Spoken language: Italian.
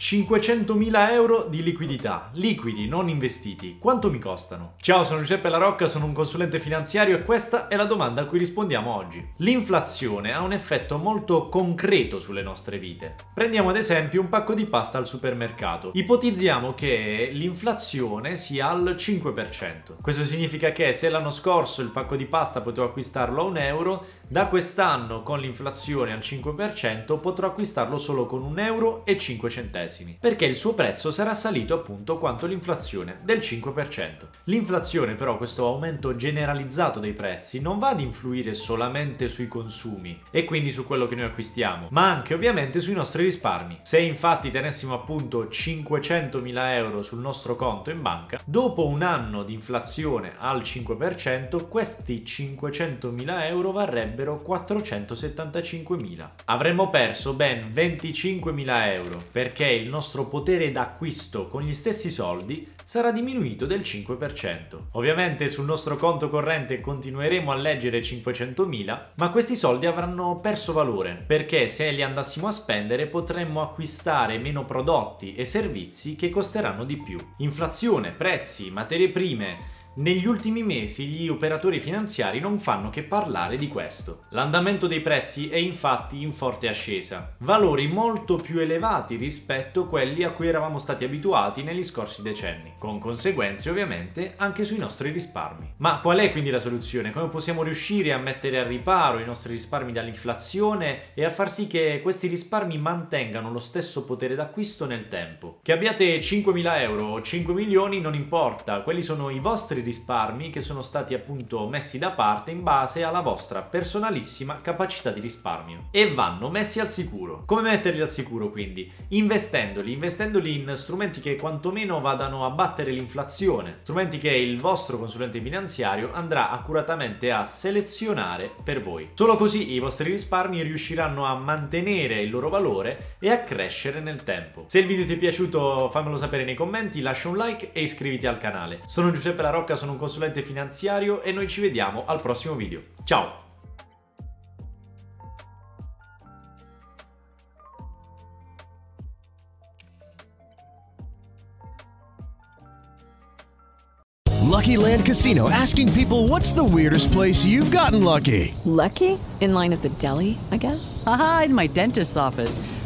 500.000 euro di liquidità, liquidi, non investiti. Quanto mi costano? Ciao, sono Giuseppe La Rocca, sono un consulente finanziario e questa è la domanda a cui rispondiamo oggi. L'inflazione ha un effetto molto concreto sulle nostre vite. Prendiamo ad esempio un pacco di pasta al supermercato. Ipotizziamo che l'inflazione sia al 5%. Questo significa che se l'anno scorso il pacco di pasta potevo acquistarlo a un euro, da quest'anno con l'inflazione al 5% potrò acquistarlo solo con un euro e 5 centesimi perché il suo prezzo sarà salito appunto quanto l'inflazione del 5%. L'inflazione però, questo aumento generalizzato dei prezzi, non va ad influire solamente sui consumi e quindi su quello che noi acquistiamo, ma anche ovviamente sui nostri risparmi. Se infatti tenessimo appunto 500.000 euro sul nostro conto in banca, dopo un anno di inflazione al 5%, questi 500.000 euro varrebbero 475.000. Avremmo perso ben 25.000 euro perché il nostro potere d'acquisto con gli stessi soldi sarà diminuito del 5%. Ovviamente sul nostro conto corrente continueremo a leggere 500.000, ma questi soldi avranno perso valore, perché se li andassimo a spendere potremmo acquistare meno prodotti e servizi che costeranno di più. Inflazione, prezzi, materie prime, negli ultimi mesi gli operatori finanziari non fanno che parlare di questo. L'andamento dei prezzi è infatti in forte ascesa, valori molto più elevati rispetto a quelli a cui eravamo stati abituati negli scorsi decenni, con conseguenze ovviamente anche sui nostri risparmi. Ma qual è quindi la soluzione? Come possiamo riuscire a mettere a riparo i nostri risparmi dall'inflazione e a far sì che questi risparmi mantengano lo stesso potere d'acquisto nel tempo? Che abbiate 5.000 euro o 5 milioni non importa, quelli sono i vostri risparmi che sono stati appunto messi da parte in base alla vostra personalissima capacità di risparmio e vanno messi al sicuro. Come metterli al sicuro quindi? Investendoli, investendoli in strumenti che quantomeno vadano a battere l'inflazione, strumenti che il vostro consulente finanziario andrà accuratamente a selezionare per voi. Solo così i vostri risparmi riusciranno a mantenere il loro valore e a crescere nel tempo. Se il video ti è piaciuto fammelo sapere nei commenti, lascia un like e iscriviti al canale. Sono Giuseppe La Rocca sono un consulente finanziario e noi ci vediamo al prossimo video. Ciao! Lucky Land Casino asking people what's the weirdest place you've gotten lucky? Lucky? In line at the deli, I guess? Aha, in my dentist's office.